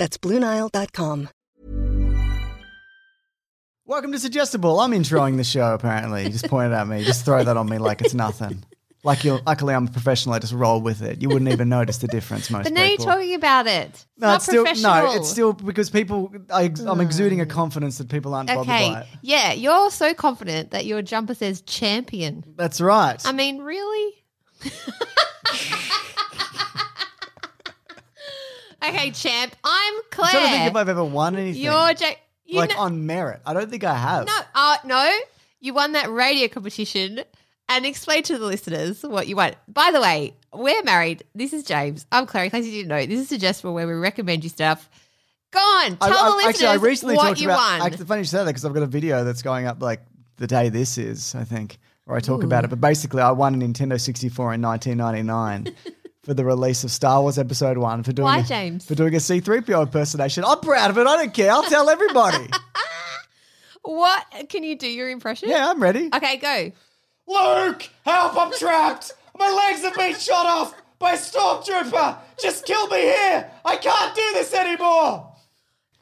That's BlueNile.com. Welcome to Suggestible. I'm introing the show, apparently. You just pointed at me. Just throw that on me like it's nothing. Like you're, luckily, I'm a professional. I just roll with it. You wouldn't even notice the difference. Most But now you're talking about it. It's no, not it's still no. It's still because people. I, I'm exuding a confidence that people aren't bothered by Okay. it. Yeah, you're so confident that your jumper says champion. That's right. I mean, really? okay, champ. I'm Claire. I'm trying to think if I've ever won anything. You're Jack. You like know- on merit. I don't think I have. no, uh, no. You won that radio competition. And explain to the listeners what you won. By the way, we're married. This is James. I'm Claire. In case you didn't know, this is suggestible where we recommend you stuff. Go on, tell I, the listeners actually, I recently what talked you about. won. Actually, funny you say that because I've got a video that's going up like the day this is. I think where I talk about it. But basically, I won a Nintendo 64 in 1999 for the release of Star Wars Episode One for doing Why, a, James? for doing a C3PO impersonation. I'm proud of it. I don't care. I'll tell everybody. what can you do your impression? yeah, I'm ready. Okay, go. Luke, help! I'm trapped. My legs have been shot off by a stormtrooper. Just kill me here. I can't do this anymore.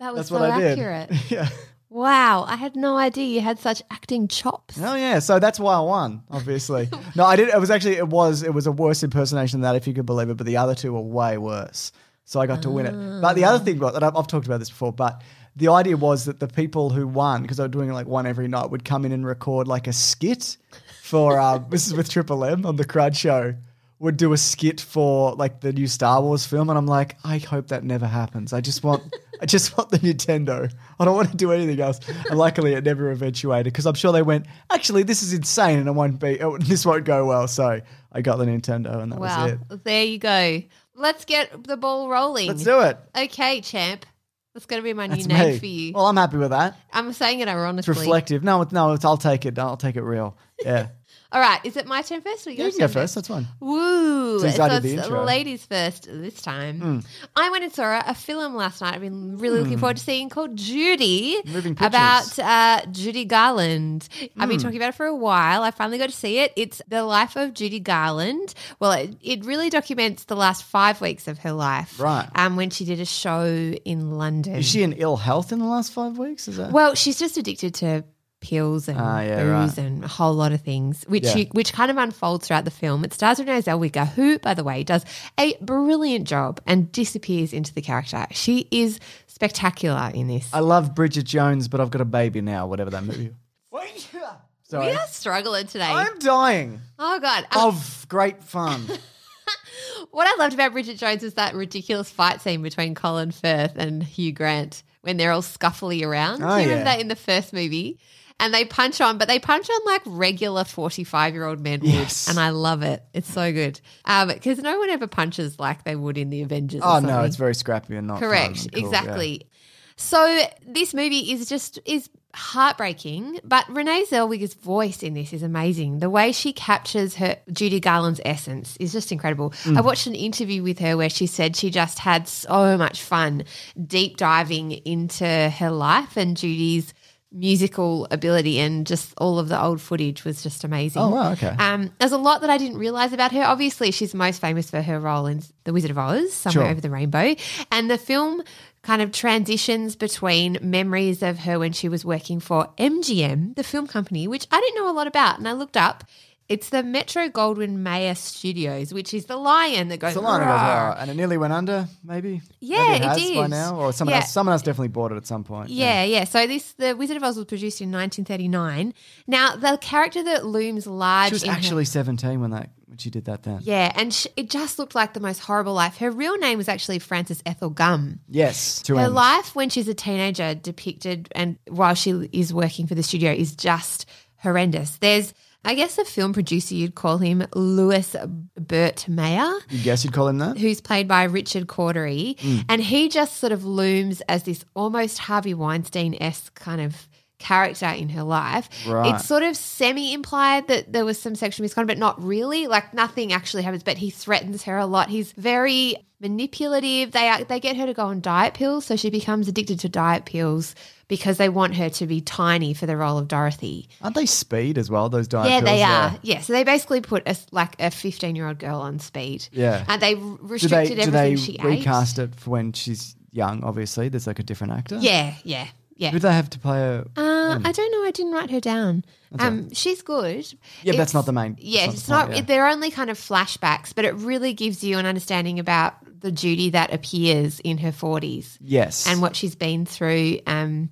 That was That's so what I did. accurate. yeah. Wow, I had no idea you had such acting chops. Oh yeah, so that's why I won. Obviously, no, I did. It was actually it was it was a worse impersonation than that, if you could believe it. But the other two were way worse, so I got to win it. But the other thing was that I've, I've talked about this before, but the idea was that the people who won, because I was doing like one every night, would come in and record like a skit for. Uh, this is with Triple M on the Crud Show. Would do a skit for like the new Star Wars film, and I'm like, I hope that never happens. I just want, I just want the Nintendo. I don't want to do anything else. And luckily, it never eventuated because I'm sure they went, actually, this is insane, and it won't be, this won't go well. So I got the Nintendo, and that wow, was it. there you go. Let's get the ball rolling. Let's do it. Okay, champ. That's going to be my That's new name me. for you. Well, I'm happy with that. I'm saying it It's ironically. reflective. No, no, it's, I'll take it. I'll take it real. Yeah, All right, is it my turn first or you can go first. That's fine. Woo! Since so I did the it's intro. Ladies first this time. I went and saw a film last night. I've been really looking forward to seeing called Judy Moving pictures. about uh, Judy Garland. I've Hmm. been talking about it for a while. I finally got to see it. It's the life of Judy Garland. Well, it, it really documents the last five weeks of her life. Right. Um, when she did a show in London. Is she in ill health in the last five weeks? Is that? Well, she's just addicted to pills and Ah, yeah, booze right. and a whole lot of things, which Yeah. you, which kind of unfolds throughout the film. It stars Renee Zellweger, who, by the way, does a brilliant job and disappears into the character. She is spectacular in this. I love Bridget Jones, but I've got a baby now. Whatever that movie. Wait. Sorry. we are struggling today. I'm dying oh God! Um, of great fun. what I loved about Bridget Jones was that ridiculous fight scene between Colin Firth and Hugh Grant when they're all scuffly around. Oh, Do you yeah. remember that in the first movie? And they punch on, but they punch on like regular 45 year old men would. And I love it. It's so good. Because no one ever punches like they would in the Avengers. oh no, it's very scrappy and not Correct. and cool, yeah. exactly. So this movie is just is heartbreaking, but Renee Zellweger's voice in this is amazing. The way she captures her Judy Garland's essence is just incredible. Mm. I watched an interview with her where she said she just had so much fun deep diving into her life and Judy's musical ability and just all of the old footage was just amazing. Oh, wow, okay. Um, there's a lot that I didn't realize about her. Obviously, she's most famous for her role in The Wizard of Oz, Somewhere Sure. Over the Rainbow. And the film kind of transitions between memories of her when she was working for MGM, the film company, which I didn't know a lot about. And I looked up. It's the Metro Goldwyn Mayer Studios, which is the lion that goes. It's a line that goes, "Roar." "Oh," and it nearly went under. Maybe. Yeah, Maybe it has by did. now, or someone Yeah. else. Someone else definitely bought it at some point. Yeah, yeah. So this, the Wizard of Oz was produced in 1939. Now, the character that looms large She was in her- actually seventeen when that when she did that. Then. Yeah, and sh it just looked like the most horrible life. Her real name was actually Frances Ethel Gumm. Yes. Two Her M's. life when she's a teenager depicted and while she is working for the studio is just horrendous. There's I guess a film producer, you'd call him Louis Burt Mayer. You guess you'd call him that? who's played by Richard Cordery, Mm. and he just sort of looms as this almost Harvey Weinstein esque kind of character in her life. Right. It's sort of semi implied that there was some sexual misconduct, but not really. Like nothing actually happens, but he threatens her a lot. He's very manipulative. They they get her to go on diet pills, so she becomes addicted to diet pills because they want her to be tiny for the role of Dorothy. Aren't they speed as well, those diet pills. Yeah, pills? they are. Yeah, so they basically put a, like a fifteen-year-old girl on speed. Yeah. and they Do they, restricted do everything they she ate. recast it for when she's young, obviously? There's like a different actor? Yeah, yeah, yeah. Who do they have to play her? Uh, I don't know. I didn't write her down. Um, she's good. Yeah, but that's not the main- Yeah, that's it's not the not. point, yeah. They're only kind of flashbacks, but it really gives you an understanding about the Judy that appears in her forties Yes. and what she's been through. Um,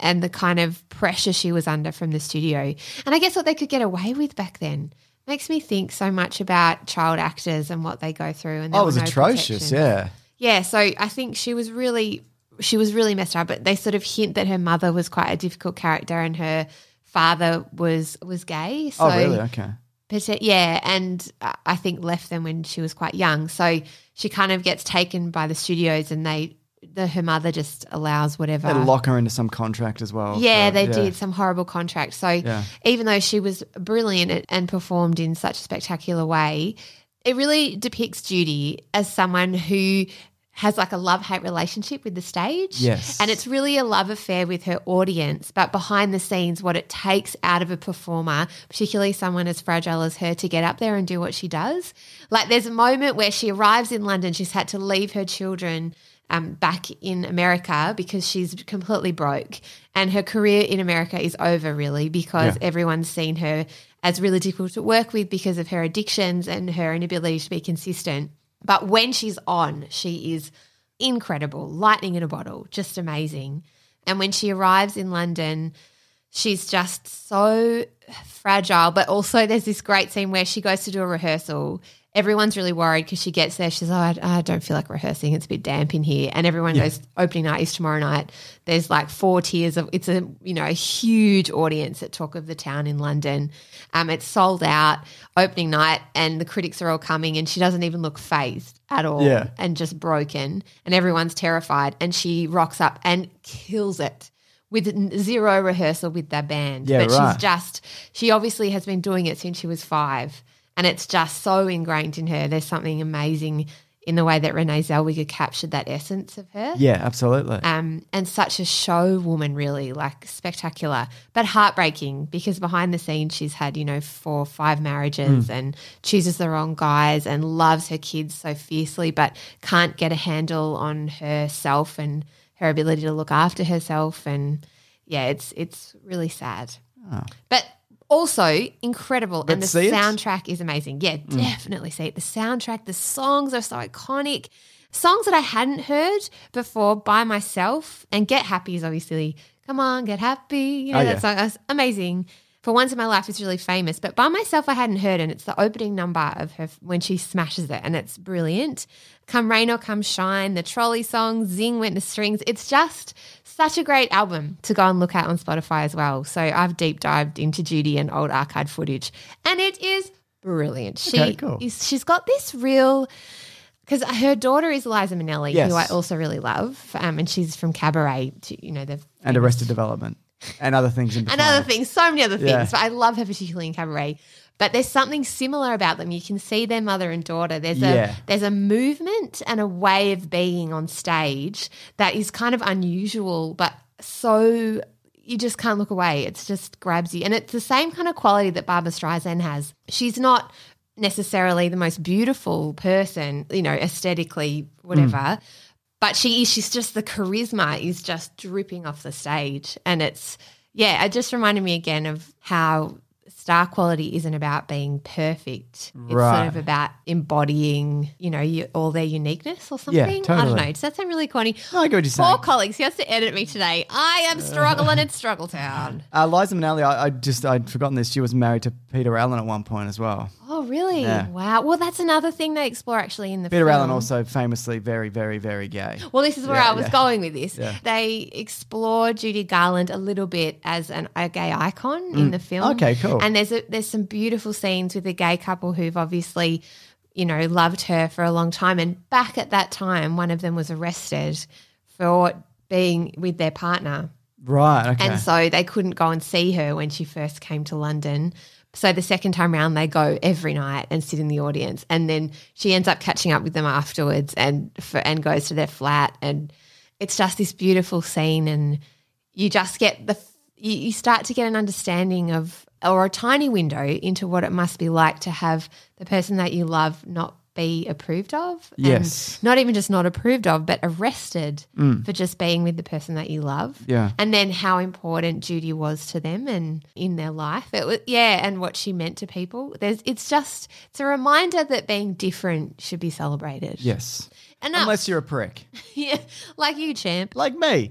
and the kind of pressure she was under from the studio. And I guess what they could get away with back then makes me think so much about child actors and what they go through. And Oh, it was no atrocious, protections. yeah. Yeah, so I think she was really she was really messed up. But they sort of hint that her mother was quite a difficult character, and her father was was gay. Oh, so oh, really? Okay. Yeah, and I think left them when she was quite young. So she kind of gets taken by the studios, and they the her mother just allows whatever. They lock her into some contract as well. Yeah, they did some horrible contract. So Yeah. even though she was brilliant and performed in such a spectacular way, it really depicts Judy as someone who has like a love hate relationship with the stage. Yes. And it's really a love affair with her audience, but behind the scenes, what it takes out of a performer, particularly someone as fragile as her, to get up there and do what she does. Like there's a moment where she arrives in London, she's had to leave her children um, back in America because she's completely broke. And her career in America is over, really, because Yeah. everyone's seen her as really difficult to work with because of her addictions and her inability to be consistent. But when she's on, she is incredible, lightning in a bottle, just amazing. And when she arrives in London, she's just so fragile. But also, there's this great scene where she goes to do a rehearsal. Everyone's really worried because she gets there. She's like, I, I don't feel like rehearsing. It's a bit damp in here. And everyone goes, opening night is tomorrow night. There's like four tiers of, it's a, you know, a huge audience at Talk of the Town in London. Um, it's sold out opening night and the critics are all coming and she doesn't even look phased at all Yeah. and just broken. And everyone's terrified. And she rocks up and kills it with zero rehearsal with their band. Yeah, but right. she's just, she obviously has been doing it since she was five. And it's just so ingrained in her. There's something amazing in the way that Renee Zellweger captured that essence of her. Yeah, absolutely. Um, and such a show woman, really, like spectacular, but heartbreaking because behind the scenes she's had, you know, four or five marriages and chooses the wrong guys and loves her kids so fiercely, but can't get a handle on herself and her ability to look after herself. And yeah, it's it's really sad, but also incredible. and the soundtrack is amazing. Yeah, definitely see it. The soundtrack, the songs are so iconic. Songs that I hadn't heard before by myself. And Get Happy is obviously, come on, get happy. You know, Oh, that yeah. song. That's amazing. For once in my life, it's really famous. But by myself, I hadn't heard, and it's the opening number of her when she smashes it, and it's brilliant. Come rain or come shine, the trolley song, Zing went to strings. It's just such a great album to go and look at on Spotify as well. So I've deep dived into Judy and old archived footage, and it is brilliant. She Okay, cool. is she's got this real because her daughter is Liza Minnelli, Yes. who I also really love, um, and she's from Cabaret. To, you know, the and Arrested Development and other things in between. and other things, so many other things. Yeah. But I love her particularly in Cabaret. But there's something similar about them. You can see their mother and daughter. There's Yeah. a there's a movement and a way of being on stage that is kind of unusual, but so you just can't look away. It just grabs you. And it's the same kind of quality that Barbra Streisand has. She's not necessarily the most beautiful person, you know, aesthetically, mm. whatever. But she is, she's just the charisma is just dripping off the stage. And it's, yeah, it just reminded me again of how star quality isn't about being perfect. It's Right. sort of about embodying, you know, you, all their uniqueness or something. Yeah, totally. I don't know. Does that sound really corny? No, I get what you're Poor saying. colleagues, he has to edit me today. I am struggling at Struggle Town. Uh, Liza Minnelli, I, I just I'd forgotten this. She was married to Peter Allen at one point as well. Oh, really? Yeah. Wow. Well, that's another thing they explore actually in the Peter film. Allen also famously very, very, very gay. Well, this is where Yeah, I was yeah. going with this. They explore Judy Garland a little bit as an, a gay icon in the film. Mm. Okay, cool. And there's a, there's some beautiful scenes with a gay couple who've obviously, you know, loved her for a long time. And back at that time, one of them was arrested for being with their partner. Right. Okay. And so they couldn't go and see her when she first came to London. So the second time round, they go every night and sit in the audience, and then she ends up catching up with them afterwards, and for, and goes to their flat, and it's just this beautiful scene, and you just get the you, you start to get an understanding of or a tiny window into what it must be like to have the person that you love not be approved of. and Yes. not even just not approved of, but arrested mm. for just being with the person that you love Yeah. and then how important Judy was to them and in their life. It was yeah, and what she meant to people. There's it's just it's a reminder that being different should be celebrated. yes. Enough. Unless you're a prick. yeah, like you, champ. Like me.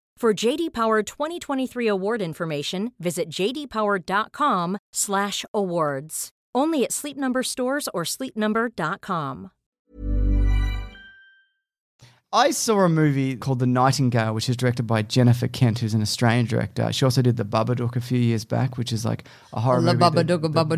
For JD Power 2023 award information, visit jdpower.com/awards. Only at Sleep Number stores or sleepnumber.com. I saw a movie called The Nightingale, which is directed by Jennifer Kent, who's an Australian director. She also did The Babadook a few years back, which is like a horror movie. that- that-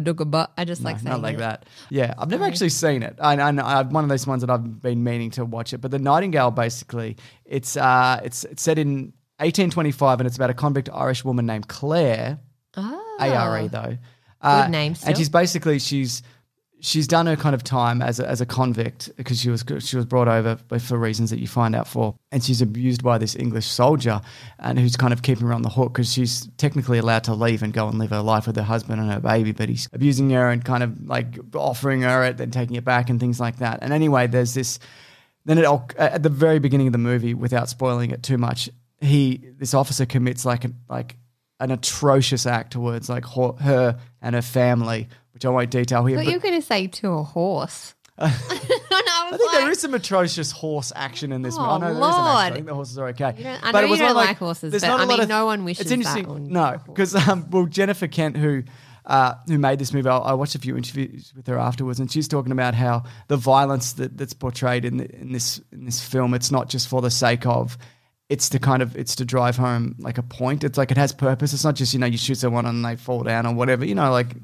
I just like saying not like it. that. Yeah, I've never actually seen it. I, I, I, one of those ones that I've been meaning to watch it. But the Nightingale, basically, it's uh, it's it's set in 1825, and it's about a convict Irish woman named Claire. Oh. A R E though. Uh, name still. And she's basically she's she's done her kind of time as a, as a convict because she was she was brought over for reasons that you find out for, and she's abused by this English soldier, and who's kind of keeping her on the hook because she's technically allowed to leave and go and live her life with her husband and her baby, but he's abusing her and kind of like offering her it, then taking it back and things like that. And anyway, there's this. Then it all, at the very beginning of the movie, without spoiling it too much, he this officer commits like a, like an atrocious act towards like ho- her and her family, which I won't detail here. But but- you're going to say to a horse. no, I I think like, there is some atrocious horse action in this Oh, movie. I know there isn't Lord. actually. I think the horses are okay. You don't- I but know it was you don't like, like horses, but not I a lot mean, of- no one wishes It's that interesting. on no, because um, well, Jennifer Kent, who uh, who made this movie, I, I watched a few interviews with her afterwards, and she's talking about how the violence that, that's portrayed in the, in this in this film, it's not just for the sake of. It's to kind of it's to drive home like a point. It's like it has purpose. It's not just you know you shoot someone and they fall down or whatever. You know like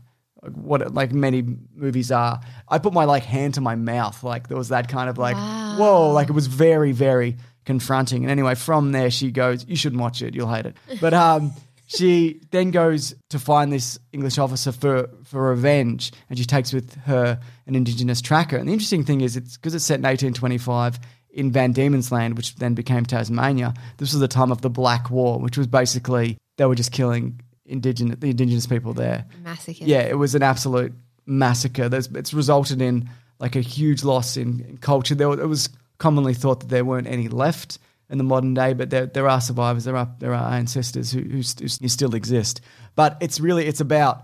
what like many movies are. I put my like hand to my mouth, like there was that kind of like whoa, like it was very very confronting. And anyway, from there she goes, you shouldn't watch it, you'll hate it. But um, she then goes to find this English officer for for revenge, and she takes with her an indigenous tracker. And the interesting thing is, it's because it's set in 1825 in Van Diemen's Land, which then became Tasmania. This was the time of the Black War, which was basically they were just killing indigenous the indigenous people there. masochist. Yeah, it was an absolute massacre. There's, it's resulted in like a huge loss in, in culture. There, it was commonly thought that there weren't any left in the modern day, but there, there are survivors. There are there are ancestors who, who, who still exist. But it's really it's about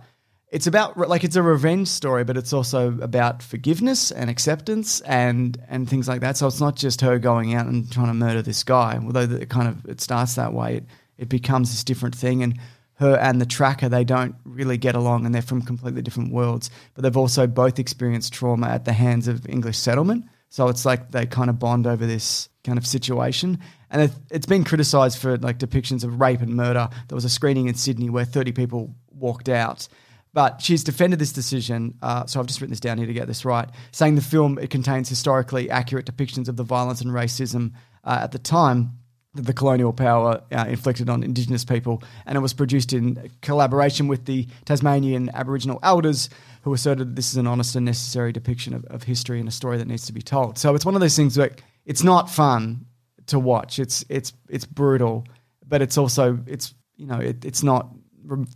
it's about like it's a revenge story, but it's also about forgiveness and acceptance and and things like that. So it's not just her going out and trying to murder this guy, although it kind of it starts that way. It it becomes this different thing, and her and the tracker they don't really get along, and they're from completely different worlds. But they've also both experienced trauma at the hands of English settlement, so it's like they kind of bond over this kind of situation. And it, it's been criticised for like depictions of rape and murder. There was a screening in Sydney where 30 people walked out. But she's defended this decision, uh, so I've just written this down here to get this right, saying the film it contains historically accurate depictions of the violence and racism uh, at the time that the colonial power uh, inflicted on Indigenous people, and it was produced in collaboration with the Tasmanian Aboriginal elders, who asserted that this is an honest and necessary depiction of, of history and a story that needs to be told. So it's one of those things where it's not fun to watch. It's it's it's brutal, but it's also it's you know it, it's not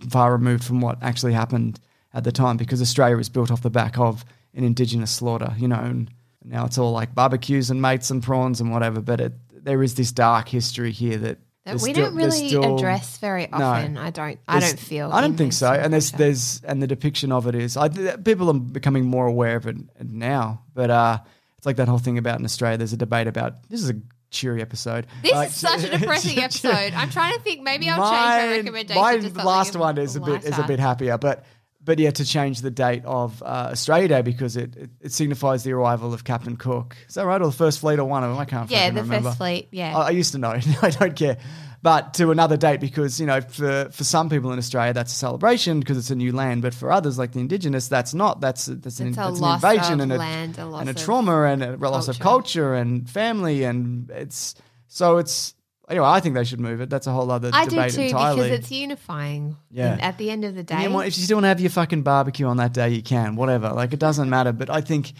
far removed from what actually happened at the time because Australia was built off the back of an indigenous slaughter, you know, and now it's all like barbecues and mates and prawns and whatever. But it, there is this dark history here that we still- don't really still- address very No. often. I don't. I don't feel. I don't think so. And there's there's and the depiction of it is. I people are becoming more aware of it now, but uh, it's like that whole thing about in Australia. There's a debate about this is a cheery episode. This Like, is such a depressing episode. I'm trying to think. Maybe I'll change my recommendation. My to last one is a bit is a bit happier, but but yeah, to change the date of uh, Australia Day because it, it it signifies the arrival of Captain Cook. Is that right? Or the first fleet or one of them? I can't. Yeah, the remember. first fleet. Yeah. I, I used to know. I don't care. But to another date because you know for for some people in Australia that's a celebration because it's a new land, but for others like the indigenous that's not. That's that's an, a that's an invasion of and a, land, a and a of trauma and a loss of culture. culture and family and it's so it's anyway. I think they should move it. That's a whole other I do debate too entirely. because it's unifying. Yeah. At the end of the day, you know what? if you still want to have your fucking barbecue on that day, you can. Whatever. Like it doesn't matter. But I think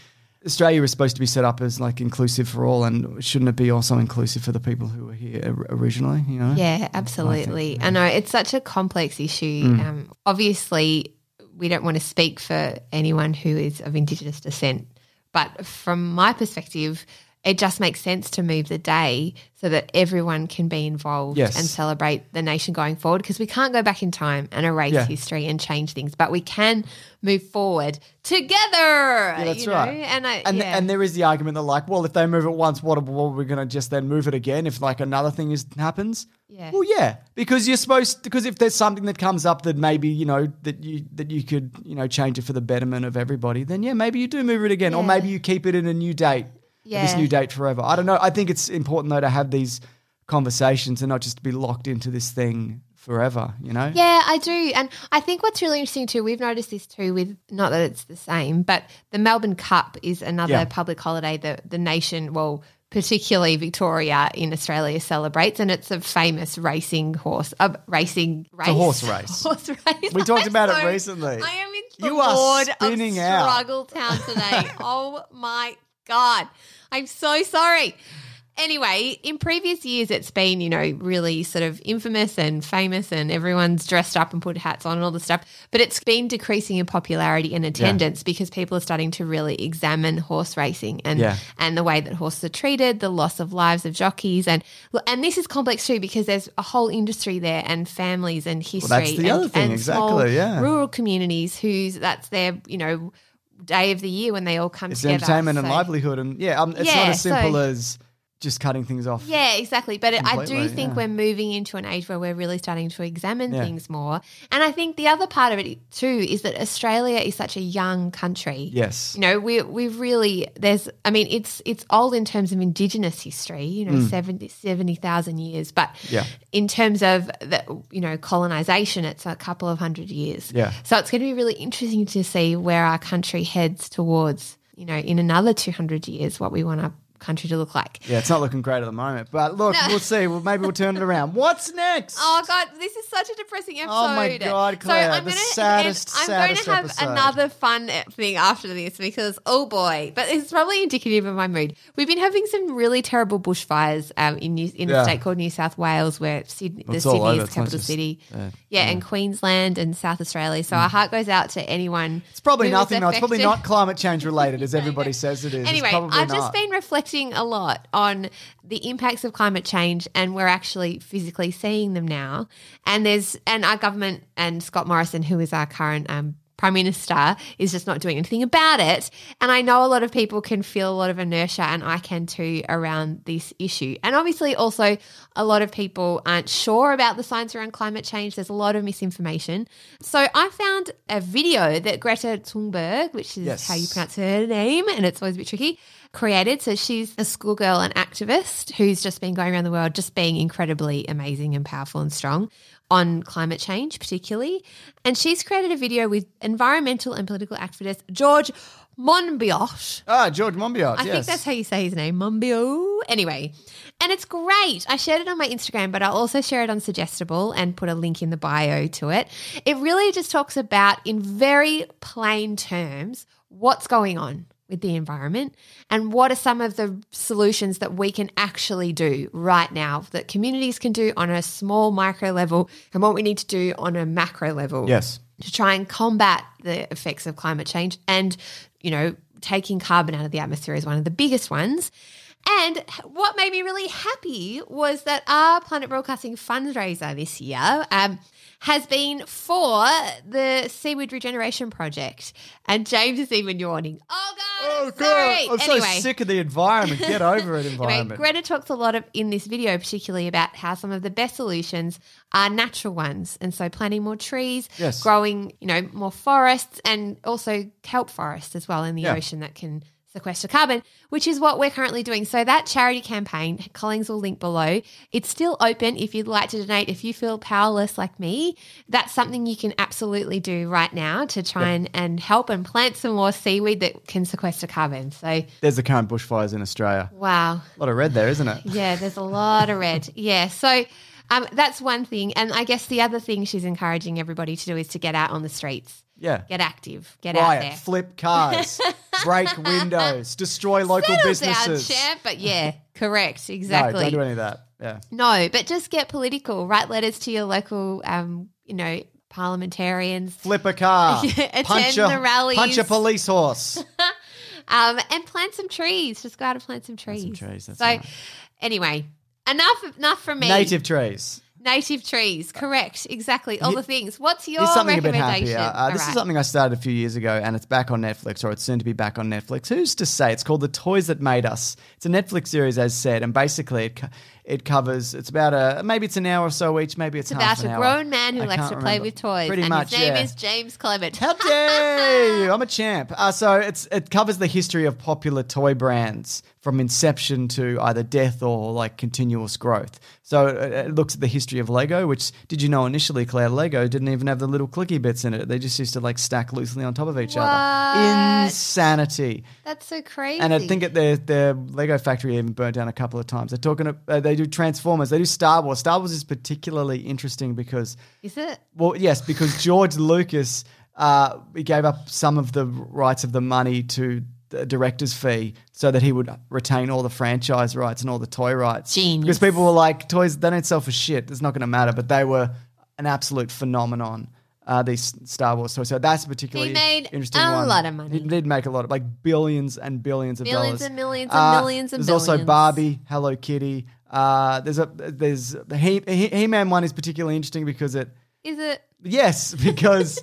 Australia is supposed to be set up as like inclusive for all, and shouldn't it be also inclusive for the people who were here or- originally? You know. Yeah, absolutely. I, know it's such a complex issue. Mm. Um, obviously, we don't want to speak for anyone who is of Indigenous descent, but from my perspective, it just makes sense to move the day so that everyone can be involved Yes. and celebrate the nation going forward because we can't go back in time and erase Yeah. history and change things, but we can move forward together. Yeah, that's right. Know? And I, And yeah. and there is the argument that like, well, if they move it once, what, what are we going to just then move it again? If like another thing is happens, Yeah. Well, yeah, because you're supposed because if there's something that comes up that maybe you know that you that you could you know change it for the betterment of everybody, then yeah, maybe you do move it again, or maybe you keep it in a new date. This new date forever. I don't know. I think it's important though to have these conversations and not just be locked into this thing forever. You know. Yeah, I do. And I think what's really interesting too, we've noticed this too with not that it's the same, but the Melbourne Cup is another Yeah. public holiday that the nation, well, particularly Victoria in Australia celebrates and it's a famous racing horse uh, racing race. a horse race. Horse race. We talked about it recently. I am in You are spinning of out. struggle town today. oh my god. I'm so sorry. Anyway, in previous years, it's been, you know, really sort of infamous and famous, and everyone's dressed up and put hats on and all this stuff. But it's been decreasing in popularity and attendance because people are starting to really examine horse racing and Yeah. and the way that horses are treated, the loss of lives of jockeys, and and this is complex too because there's a whole industry there and families and history. that's the and, other thing, exactly, yeah. rural communities whose that's their, you know, day of the year when they all come It's together. entertainment and livelihood, and yeah, um, it's not as simple so- as just cutting things off. Yeah, exactly. But it, I do think yeah. we're moving into an age where we're really starting to examine Yeah. things more. And I think the other part of it too is that Australia is such a young country. Yes. You know, we we've really there's I mean it's it's old in terms of indigenous history, you know, 70 70,000 years, but Mm. Yeah. in terms of the you know colonization it's a couple of hundred years. Yeah. So it's going to be really interesting to see where our country heads towards, you know, in another 200 years what we want our country to look like. Yeah, it's not looking great at the moment, but look, No. we'll see. Well, maybe we'll turn it around. What's next? Oh god, this is such a depressing episode. Oh, my God, Claire, the saddest, I'm saddest going to have episode. another fun thing after this because oh boy, but it's probably indicative of my mood. We've been having some really terrible bushfires um, in New, in Yeah. a state called New South Wales, where Sydney, the It's all Sydney over. is It's not capital just- city. yeah. And Queensland and South Australia. So our heart goes out to anyone. It's probably nothing. No, it's probably not climate change related, as everybody says it is. It's Anyway, probably I've not. just been reflecting a lot on the impacts of climate change, and we're actually physically seeing them now. And there's and our government and Scott Morrison, who is our current um, prime minister, is just not doing anything about it. And I know a lot of people can feel a lot of inertia, and I can too around this issue. And obviously, also a lot of people aren't sure about the science around climate change. There's a lot of misinformation. So I found a video that Greta Thunberg, which is Yes. how you pronounce her name, and it's always a bit tricky, created. So she's a schoolgirl and activist who's just been going around the world, just being incredibly amazing and powerful and strong on climate change, particularly. And she's created a video with environmental and political activist George Monbiot. ah, George Monbiot. I yes. think that's how you say his name, Monbiot. Anyway, and it's great. I shared it on my Instagram, but I'll also share it on Suggestible and put a link in the bio to it. It really just talks about, in very plain terms, what's going on. With the environment and what are some of the solutions that we can actually do right now that communities can do on a small micro level and what we need to do on a macro level Yes. to try and combat the effects of climate change and you know taking carbon out of the atmosphere is one of the biggest ones and what made me really happy was that our Planet Broadcasting fundraiser this year um, has been for the Seaweed Regeneration Project. And James is even yawning. Oh, God. I'm sorry. I'm anyway. so sick of the environment. Get over it, Anyway, environment. Greta talks a lot of in this video, particularly about how some of the best solutions are natural ones, and so planting more trees, Yes. growing, you know, more forests, and also kelp forests as well in the Yeah. ocean that can sequester carbon, which is what we're currently doing. So that charity campaign, Collings will link below. It's still open if you'd like to donate. If you feel powerless like me, that's something you can absolutely do right now to try and, and help and plant some more seaweed that can sequester carbon. So There's the current bushfires in Australia. wow. A lot of red there, isn't it? Yeah, there's a lot of red. Yeah. So um, that's one thing. And I guess the other thing she's encouraging everybody to do is to get out on the streets, Yeah. get active, get out there. flip cars, break windows, destroy local Settle businesses. down, champ. But yeah, correct. No, Exactly. don't do any of that. Yeah. No, but just get political. Write letters to your local, um, you know, parliamentarians. Flip a car. Attend punch a, the rallies. Punch a police horse. Um, and plant some trees. Just go out and plant some trees. some trees, that's so, right. anyway, enough enough from me. Native trees. Native trees, correct, exactly. All the things. What's your Here's something a bit recommendation? Uh, this All is something I started a few years ago, and it's back on Netflix, or it's soon to be back on Netflix. Who's to say? It's called The Toys That Made Us. It's a Netflix series, as said, and basically it it covers. It's about a maybe it's an hour or so each, maybe it's, It's half about an a hour. grown man who I likes to play remember. with toys. Pretty and much, his name yeah. is James Clement. How dare you? I'm a champ. Uh, so it's it covers the history of popular toy brands from inception to either death or like continuous growth. So it, it looks at the history of Lego, which did you know initially, Claire, Lego didn't even have the little clicky bits in it. They just used to like stack loosely on top of each What? other. Insanity. That's so crazy. And I think at their their Lego factory even burnt down a couple of times. They're talking. Uh, they do Transformers. They do Star Wars. Star Wars is particularly interesting because is it? well, yes, because George Lucas uh, he gave up some of the rights of the money to the director's fee so that he would retain all the franchise rights and all the toy rights. Genius. Because people were like, toys, they don't sell for shit. It's not going to matter. But they were an absolute phenomenon. Uh, these Star Wars toys. So that's particularly He made interesting a one. lot of money. He did make a lot of like billions and billions of Millions dollars. and millions and Uh, millions and There's also. Barbie, Hello Kitty. Uh, there's a there's the He He Man one is particularly interesting because it Is it? Yes, because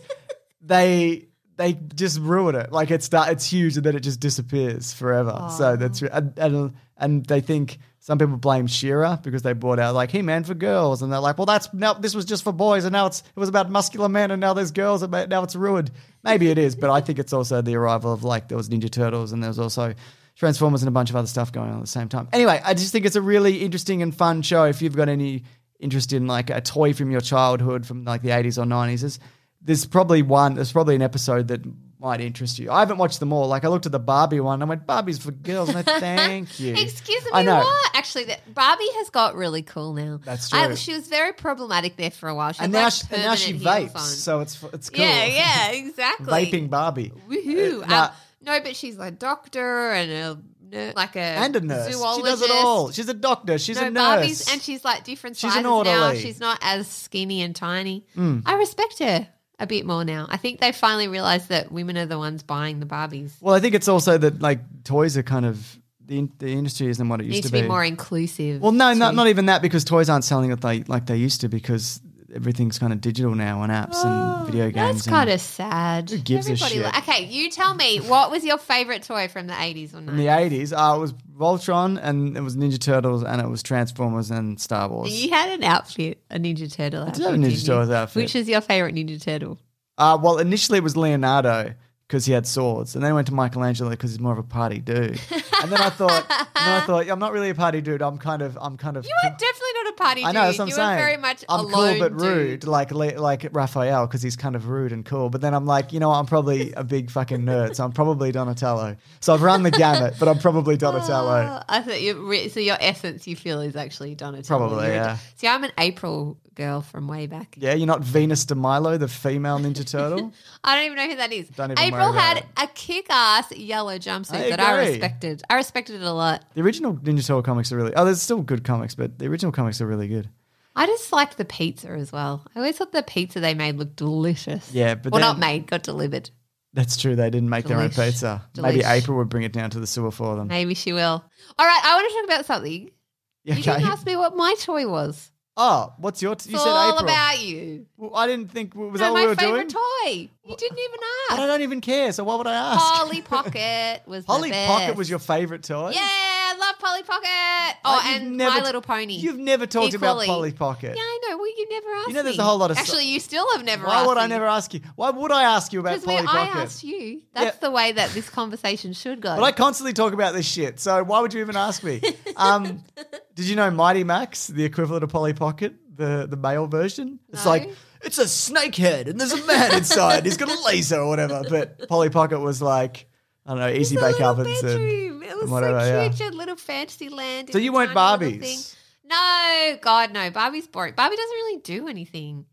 they they just ruin it. Like it's that it's huge and then it just disappears forever. So that's and, and and they think some people blame She-Ra because they brought out like He Man for girls and they're like, well, that's now this was just for boys and now it's it was about muscular men and now there's girls and now it's ruined. Maybe it is, but I think it's also the arrival of like there was Ninja Turtles and there was also. Transformers and a bunch of other stuff going on at the same time. Anyway, I just think it's a really interesting and fun show. If you've got any interest in like a toy from your childhood from like the 80s or 90s, there's, there's probably one, there's probably an episode that might interest you. I haven't watched them all. Like I looked at the Barbie one, and I went, Barbie's for girls. And I thank you. Excuse me, I know. what? Actually, that Barbie has got really cool now. That's I, true. she was very problematic there for a while. She And now, like, she, and now she vapes, so it's it's cool. Yeah, yeah, exactly. Vaping Barbie. Woohoo! Uh, um, no, but she's a doctor and a ner- like a and a nurse. She does it all. She's a doctor. She's no, a nurse. Barbie's and she's like different She's sizes an now. orderly. She's not as skinny and tiny. Hmm. I respect her a bit more now. I think they finally realized that women are the ones buying the Barbies. well, I think it's also that like toys are kind of the the industry isn't what it used Need to be. be more inclusive. Well, no, not not even that because toys aren't selling it like like they used to because everything's kind of digital now on apps and video games. Oh, That's and- kind of sad. Who gives a shit? okay, you tell me what was your favorite toy from the 80s or 90s? in the eighties. Uh, it was Voltron and it was Ninja Turtles and it was Transformers and Star Wars. You had an outfit, a Ninja Turtle outfit. did have a Ninja? Turtles outfit. Which is your favorite Ninja Turtle? Uh, well, initially it was Leonardo because he had swords, and then I went to Michelangelo because he's more of a party dude. and then I thought, and then I thought, I'm not really a party dude. I'm kind of, I'm kind of. You are definitely not a party dude. I know that's what I'm you saying. very much I'm a cool but rude, dude. like like Raphael, because he's kind of rude and cool. But then I'm like, you know, what, I'm probably a big fucking nerd, so I'm probably Donatello. So I've run the gamut, but I'm probably Donatello. Oh, I thought you re- so your essence you feel is actually Donatello. Probably, You're a- yeah. See, I'm an April girl from way back. Yeah, you're not Venus de Milo, the female Ninja Turtle. I don't even know who that is. Don't even April had a kick-ass yellow jumpsuit I that I respected. I respected it a lot. the original Ninja Turtle comics are really. Oh, there's still good comics, but the original comics are really good. I just liked the pizza as well. I always thought the pizza they made looked delicious. Yeah, but well, not made, got delivered. That's true. They didn't make their own Delish. pizza. Maybe April would bring it down to the sewer for them. Maybe she will. All right, I want to talk about something. Yeah, You didn't ask me what my toy was. Oh, what's your? T- you It's said all April. about you. Well, I didn't think. Was No, that what we were doing. My favorite toy. You didn't even But I don't even care. So why would I ask? Polly Pocket was the best. Pocket was your favorite toy. Yeah, love Polly Pocket. Like, Oh, you've and never My t- Little Pony. You've never talked about Equally. Polly Pocket. Yeah, I know. Well, you never asked You know, there's me. a whole lot of Actually, you still have never asked me. Why asked would I me. never ask you? Why would I ask you about Because Polly I Pocket? asked you, that's Yeah. the way that this conversation should go. But I constantly talk about this shit, so why would you even ask me? um, did you know Mighty Max, the equivalent of Polly Pocket, the the male version? It's No. like it's a snake head and there's a man inside. He's got a laser or whatever. But Polly Pocket was like I don't know, easy It's bake ovens and. It was whatever, so cute. Had little fantasy land. So you weren't Barbies? No, God, no. Barbie's boring. Barbie doesn't really do anything.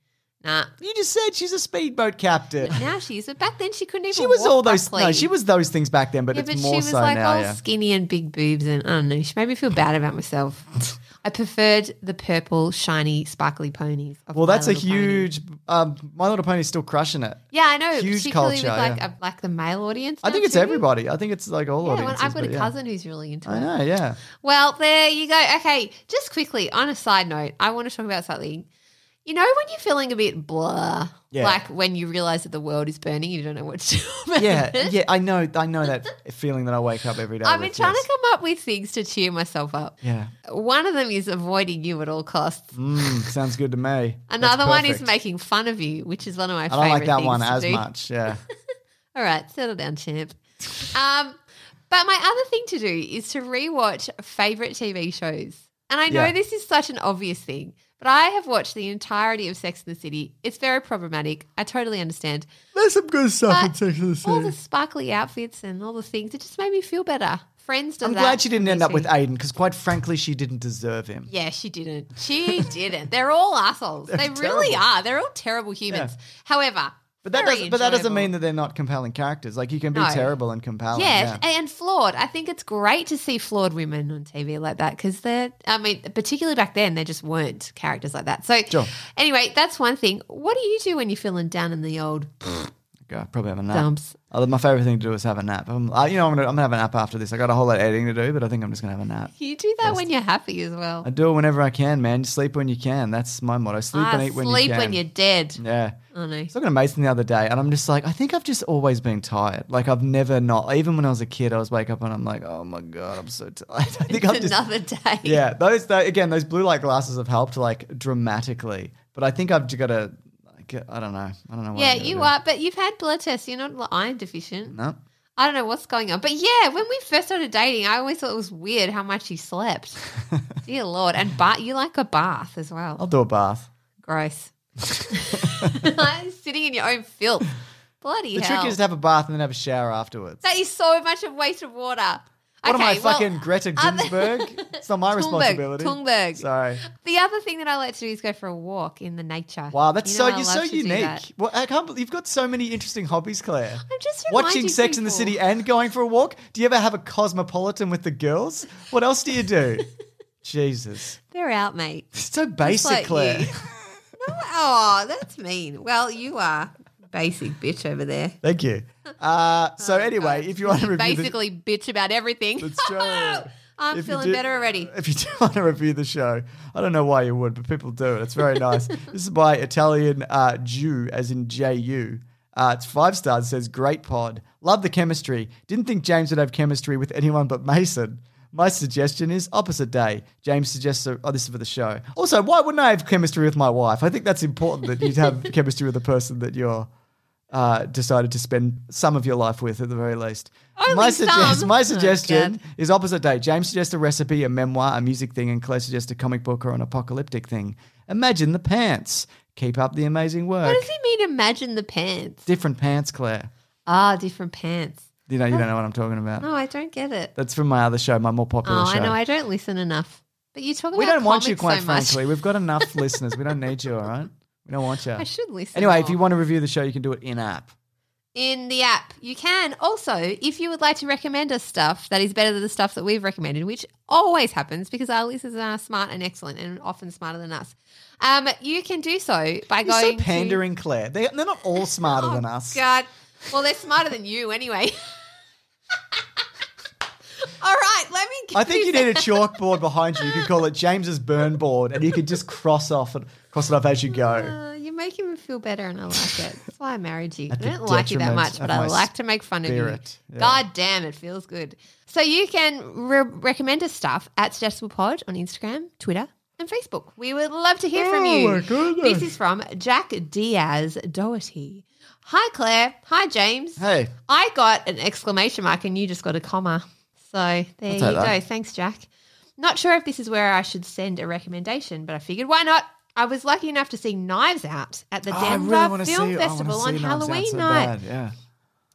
Nah. You just said she's a speedboat captain. Now she's, but back then she couldn't even. She was walk all those. properly. No, she was those things back then, but Yeah, it's but more she was so like now. all Yeah. skinny and big boobs, and I don't know. She made me feel bad about myself. I preferred the purple, shiny, sparkly ponies. of Well, My that's a Little Pony. huge. Um, My Little Pony's still crushing it. Yeah, I know. huge particularly culture, with like yeah. a, like the male audience. I now think it's too. everybody. I think it's like all Yeah, well, audiences. I've got a yeah. cousin who's really into it. I it. know. Yeah. Well, there you go. Okay, just quickly on a side note, I want to talk about something. You know when you're feeling a bit blah, Yeah. like when you realize that the world is burning, you don't know what to do about Yeah, it. yeah, I know, I know that feeling that I wake up every day. I've been with, trying yes. to come up with things to cheer myself up. Yeah, One of them is avoiding you at all costs. mm, sounds good to me. That's Another one is perfect. making fun of you, which is one of my I favorite don't like that things one to as do. much. Yeah, All right, settle down, champ. Um, but my other thing to do is to rewatch favorite TV shows. And I know Yeah. this is such an obvious thing, but I have watched the entirety of Sex in the City. It's very problematic. I totally understand. there's some good stuff But in Sex and the City. all the sparkly outfits and all the things, it just made me feel better. Friends does I'm that glad she didn't end up with Aidan because, quite frankly, she didn't deserve him. Yeah, she didn't. She didn't. They're all assholes. They really terrible. are. They're all terrible humans. However, But that very doesn't. But that doesn't enjoyable. mean that they're not compelling characters. Like you can be No. terrible and compelling. Yeah, Yeah, and flawed. I think it's great to see flawed women on TV like that because they're, I mean, particularly back then, they just weren't characters like that. So, Sure. anyway, that's one thing. What do you do when you're feeling down in the old Go, probably have a nap. dumps? Although my favorite thing to do is have a nap. I'm, uh, you know, I'm gonna, I'm gonna have a nap after this. I got a whole lot of editing to do, but I think I'm just gonna have a nap. You do that when you're happy as well. I do it whenever I can, man. You sleep when you can. That's my motto. Sleep Ah, and eat when sleep you can. when you're dead. Yeah. Oh. I was talking to Mason the other day, and I'm just like, I think I've just always been tired. Like I've never not. Even when I was a kid, I was wake up and I'm like, oh my god, I'm so tired. I think I'm just another day. yeah. Those tho- again, those blue light glasses have helped like dramatically. But I think I've got to. Like, I don't know. I don't know. What Yeah, you are, but you've had blood tests. You're not iron deficient. No. I don't know what's going on. But yeah, when we first started dating, I always thought it was weird how much you slept. Dear Lord. And ba- you like a bath as well. I'll do a bath. Gross. like Sitting in your own filth. Bloody The hell. trick is to have a bath and then have a shower afterwards. that is so much of waste of water. What am I well, fucking Greta Ginsburg? it's not my Thunberg, responsibility. Thunberg. Sorry. The other thing that I like to do is go for a walk in the nature. Wow, that's You so know I you're so unique. Well, I can't believe you've got so many interesting hobbies, Claire. I'm just Watching Sex in the. City and going for a walk. Do you ever have a cosmopolitan with the girls? What else do you do? Jesus, They're out, mate. it's so basic, like Claire. No, oh, that's mean. Well, you are basic bitch over there. Thank you. Uh, so anyway, if you want to review the, Basically, bitch about everything. That's true. I'm If you feeling do- better already. If you do want to review the show, I don't know why you would, but people do. It. It's very nice. this is by Italian uh, Jew, as in J U. Uh, it's five stars. It says great pod. Love the chemistry. Didn't think James would have chemistry with anyone but Mason. My suggestion is opposite day. James suggests, oh, this is for the show. Also, why wouldn't I have chemistry with my wife? I think that's important that you'd have chemistry with the person that you're uh, decided to spend some of your life with at the very least. Only my, some? my Oh, suggestion God. is opposite day. James suggests a recipe, a memoir, a music thing, and Claire suggests a comic book or an apocalyptic thing. Imagine the pants. Keep up the amazing work. What does he mean? Imagine the pants. Different pants, Claire. Ah, different pants. You know, you don't know what I'm talking about. No, I don't get it. That's from my other show, my more popular Oh, show. I know. I don't listen enough. But you talk about We don't want you, quite so frankly. We've got enough listeners. We don't need you, all right? We don't want you. I should listen. Anyway, if more. you want to review the show, you can do it in app. in the app. You can also, if you would like to recommend us stuff that is better than the stuff that we've recommended, which always happens because our listeners are smart and excellent and often smarter than us. Um, you can do so by You're going so pandering, Claire. They, they're not all smarter to, than Oh, us. God, well, they're smarter than you anyway. All right, let me. I think you need a chalkboard behind you. You could call it James's burn board, and you could just cross off and cross it off as you go. Uh, you're making me feel better, and I like it. That's why I married you. I don't like you that much, but I like to make fun spirit. of you. Yeah. God damn, it feels good. So you can re- recommend us stuff at Suggestible Pod on Instagram, Twitter, and Facebook. We would love to hear from Oh you. my goodness. This is from Jack Diaz Doherty. Hi, Claire. Hi, James. Hey, I got an exclamation mark, and you just got a comma. So there you that. go. Thanks, Jack. Not sure if this is where I should send a recommendation, but I figured why not? I was lucky enough to see Knives Out at the Oh, Denver really Film see. Festival on Halloween so night. bad, Yeah.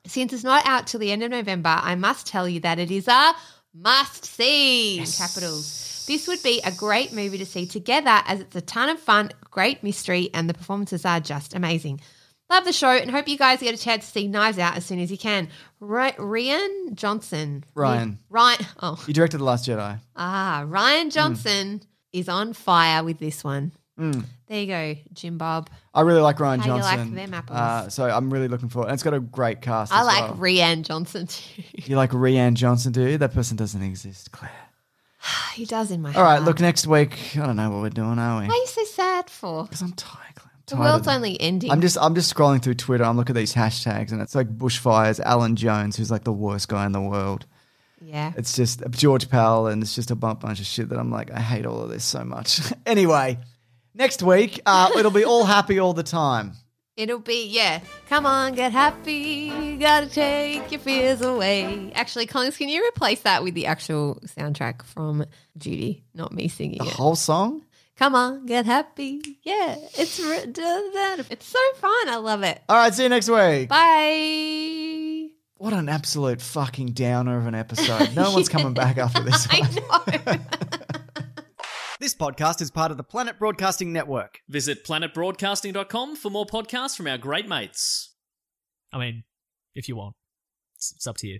Since it's not out till the end of November, I must tell you that it is a must see in capitals. This would be a great movie to see together as it's a ton of fun, great mystery, and the performances are just amazing. Love the show and hope you guys get a chance to see Knives Out as soon as you can. Ri- Rian Johnson. Ryan. Ryan. Oh, You directed The Last Jedi. ah, Hmm. Ryan Johnson is on fire with this one. There you go, Jim Bob. I really like Ryan How you like them apples? Uh, so I'm really looking forward. And it's got a great cast. I as like well. Rian Johnson too. You like Rianne Johnson, do you? That person doesn't exist, Claire. he does in my head. All right, heart. look, next week, I don't know what we're doing, are we? Why are you so sad for? Because I'm tired, Claire. The world's of- only ending. I'm just I'm just scrolling through Twitter. I'm looking at these hashtags, and it's like bushfires. Alan Jones, who's like the worst guy in the world. yeah. It's just George Pell, and it's just a bu- bunch of shit that I'm like, I hate all of this so much. anyway, next week uh, it'll be all happy all the time. It'll be, yeah. Come on, get happy. Gotta take your fears away. Actually, Collins, can you replace that with the actual soundtrack from Judy, not me singing The it? whole song. Come on, get happy. Yeah, it's re- da- da- it's so fun. I love it. All right, see you next week. Bye. What an absolute fucking downer of an episode. No one's coming back after this I one. know. This podcast is part of the Planet Broadcasting Network. Visit planetbroadcasting.com for more podcasts from our great mates. I mean, if you want, it's, it's up to you.